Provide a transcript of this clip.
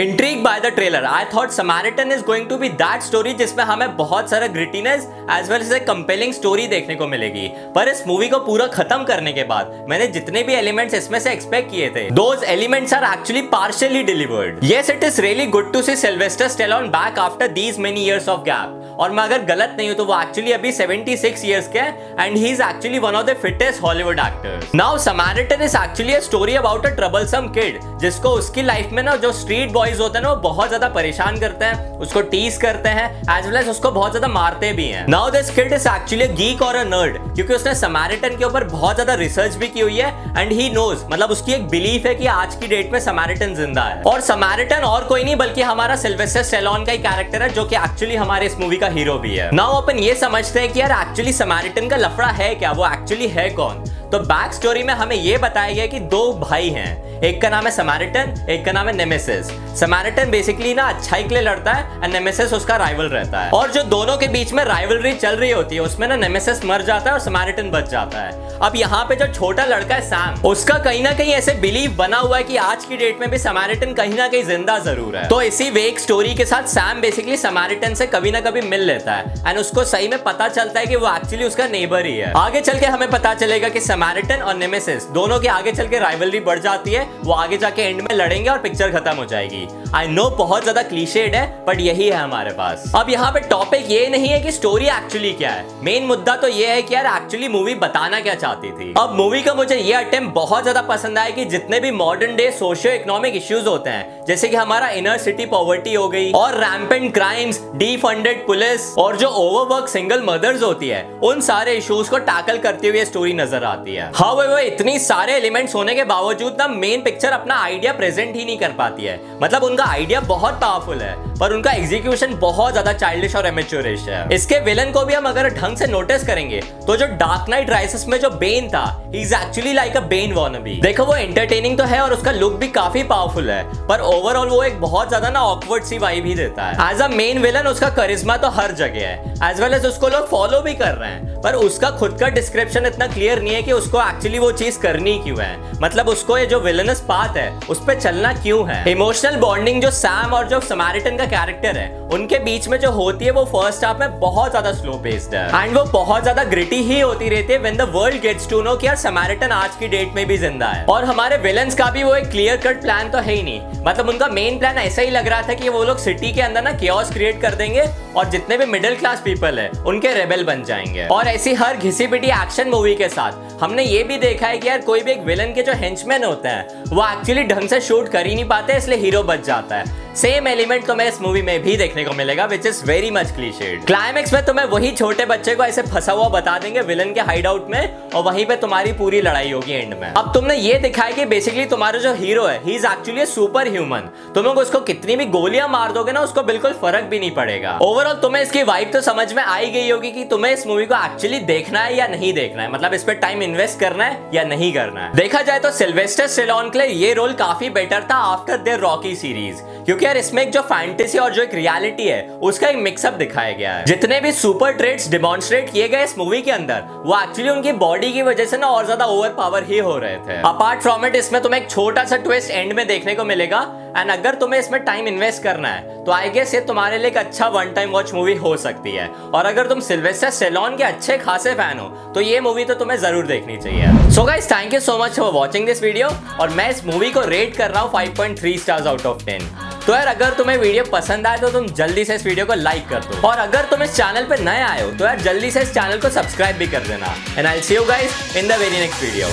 Intrigued by the trailer I thought Samaritan is going to be that story जिसमें हमें बहुत सारा grittiness as well as a compelling story देखने को मिलेगी। पर इस मूवी को पूरा खत्म करने के बाद मैंने जितने भी एलिमेंट्स इसमें से एक्सपेक्ट किए थे those elements are actually partially delivered yes it is really good to see Sylvester Stallone back after these many years of gap और मैं अगर गलत नहीं हूँ तो वो एक्चुअली अभी 76 इयर्स के and he is actually one of the fittest Hollywood actors now Samaritan is actually a story about a troublesome kid जिसको उसकी लाइफ में ना जो स्ट्रीट बॉयज़ होते हैं ना, वो बहुत ज़्यादा परेशान करते हैं, उसको टीज करते हैं एज वेल एज उसको बहुत ज़्यादा मारते भी हैं. Now this kid is actually geek और अ नर्ड क्योंकि उसने समारिटन के ऊपर बहुत ज़्यादा रिसर्च भी की हुई है एंड ही नोज़ मतलब उसकी एक बिलीफ है कि आज की डेट में समारिटन ज़िंदा है. और समारिटन और कोई नहीं, बल्कि हमारा सिल्वेस्टर सेलॉन का ही कैरेक्टर है, जो कि एक्चुअली हमारे इस मूवी का हीरो भी है। नाउ अपन ये समझते हैं कि यार एक्चुअली समारिटन का लफड़ा है क्या? वो एक्चुअली है कौन? तो बैक स्टोरी में हमें ये बताया गया कि दो भाई हैं। एक का नाम है समारिटन एक का नाम है नेमेसिस समारिटन बेसिकली ना अच्छाई के लिए लड़ता है एंड नेमेसिस उसका राइवल रहता है. और जो दोनों के बीच में राइवलरी चल रही होती है, उसमें ना नेमेसिस मर जाता है और समारिटन बच जाता है. अब यहाँ पे जो छोटा लड़का है सैम उसका कहीं ना कहीं ऐसे बिलीव बना हुआ है कि आज की डेट में भी समारिटन कहीं ना कहीं ज़िंदा ज़रूर है. तो इसी वेक स्टोरी के साथ सैम बेसिकली समारिटन से कभी ना कभी मिल लेता है एंड उसको सही में पता चलता है कि वो एक्चुअली उसका नेबर ही है. आगे चल के हमें पता चलेगा कि समारिटन और नेमेसिस दोनों के आगे चल के राइवलरी बढ़ जाती है वो आगे जाके एंड में लड़ेंगे और पिक्चर खत्म हो जाएगी। आई नो बहुत ज़्यादा क्लीशेड है बट यही है हमारे पास। अब यहाँ पे टॉपिक ये नहीं है कि स्टोरी एक्चुअली क्या है। मेन मुद्दा तो ये है कि यार एक्चुअली मूवी बताना क्या चाहती थी। अब मूवी का मुझे ये अटेम्प्ट बहुत ज़्यादा पसंद आया कि जितने भी modern day socio economic issues होते हैं, जैसे कि हमारा इनर सिटी पॉवर्टी हो गई, और rampant crimes defunded police और जो ओवरवर्क सिंगल मदर्स होती है, उन सारे इश्यूज़ को टैकल करते हुए स्टोरी नज़र आती है। हाँ वो इतनी सारे एलिमेंट्स होने के बावजूद ना मेन पिक्चर अपना आइडिया प्रेजेंट ही नहीं कर पाती है। मतलब उनका आइडिया बहुत पावरफुल है, पर उनका एग्जीक्यूशन बहुत ज़्यादा चाइल्डिश और एमेच्योरिश है। इसके विलन को भी हम अगर ढंग से नोटिस करेंगे तो जो डार्क नाइट राइसेस में जो बेन था is actually like a Ben wannabe देखो, वो एंटरटेनिंग तो है और उसका लुक भी काफ़ी पावरफुल है, पर ओवरऑल वो एक बहुत ज़्यादा ना ऑकवर्ड सी वाइब ही देता है। एज अ मेन विलन उसका करिश्मा तो हर जगह है एज वेल एज उसको लोग फॉलो भी कर रहे हैं, पर उसका खुद का डिस्क्रिप्शन इतना क्लियर नहीं है कि उसको एक्चुअली वो चीज़ करनी क्यों है। मतलब उसको ये जो विलनस पाथ है, उस पर चलना क्यों है? इमोशनल बॉन्डिंग जो सैम और जो समारिटन का कैरेक्टर है, उनके बीच में जो होती है, वो फ़र्स्ट हाफ़ में बहुत ज़्यादा स्लो पेस्ड है। एंड वो बहुत ज़्यादा ग्रिटी ही होती रहती है when the world gets to know कि यार समारिटन आज की डेट में भी ज़िंदा है। और हमारे विलन्स का भी वो एक क्लियर कट प्लान तो है ही नहीं। मतलब उनका मेन प्लान ऐसा ही लग रहा था कि वो लोग सिटी के अंदर ना केओस क्रिएट कर देंगे और जितने भी मिडिल क्लास पीपल है, उनके रेबल बन जाएँगे। और ऐसी हर घिसी पिटी एक्शन मूवी के साथ हमने ये भी देखा है कि यार कोई भी एक विलन के जो हेंचमैन होते हैं वो एक्चुअली ढंग से शूट कर ही नहीं पाते इसलिए हीरो बच जाता है। सेम एलिमेंट तुम्हें इस मूवी में भी देखने को मिलेगा which is very much cliched climax में तुम्हें वही छोटे बच्चे को ऐसे फंसा हुआ बता देंगे विलन के हाइड आउट में, और वहीं पे तुम्हारी पूरी लड़ाई होगी एंड में. अब तुमने ये दिखाया कि बेसिकली तुम्हारा जो हीरो है he is actually super human तुम लोग उसको कितनी भी गोलियाँ मार दोगे ना, उसको बिल्कुल फ़र्क भी नहीं पड़ेगा. ओवरऑल तुम्हें इसकी वाइब तो समझ में आई गई होगी कि तुम्हें इस मूवी को एक्चुअली देखना है या नहीं देखना है. मतलब इस पर टाइम इन्वेस्ट करना है या नहीं करना है. देखा जाए तो सिल्वेस्टर सिलोन के लिए ये रोल काफ़ी बेटर था आफ्टर देयर रॉकी सीरीज़ क्योंकि यार इसमें एक जो फैंटेसी और जो एक रियलिटी है, उसका एक मिक्सअप दिखाया गया है। जितने भी सुपर ट्रेड्स डिमॉन्स्ट्रेट किए गए इस मूवी के अंदर, वो एक्चुअली उनकी बॉडी की वजह से ना और ज़्यादा ओवर पावर ही हो रहे थे। अपार्ट फ्रॉम इट इसमें तुम्हें एक छोटा सा ट्विस्ट एंड में देखने को मिलेगा। एंड अगर तुम्हें इसमें टाइम इन्वेस्ट करना है तो आई गेस ये तुम्हारे लिए एक अच्छा वन टाइम वॉच मूवी हो सकती है। और अगर तुम सिल्वेस्टर सेलॉन के अच्छे खासे फ़ैन हो तो ये मूवी तो तुम्हें ज़रूर देखनी चाहिए। So guys thank you so much for watching this video और मैं इस मूवी को रेट कर रहा हूँ 5.3 स्टार्स आउट ऑफ़ 10 तो यार, अगर तुम्हें वीडियो पसंद आए तो तुम जल्दी से इस वीडियो को लाइक कर दो। और अगर तुम इस चैनल पर नए आए हो तो यार, जल्दी से इस चैनल को सब्सक्राइब भी कर देना। And I see you guys in the very next video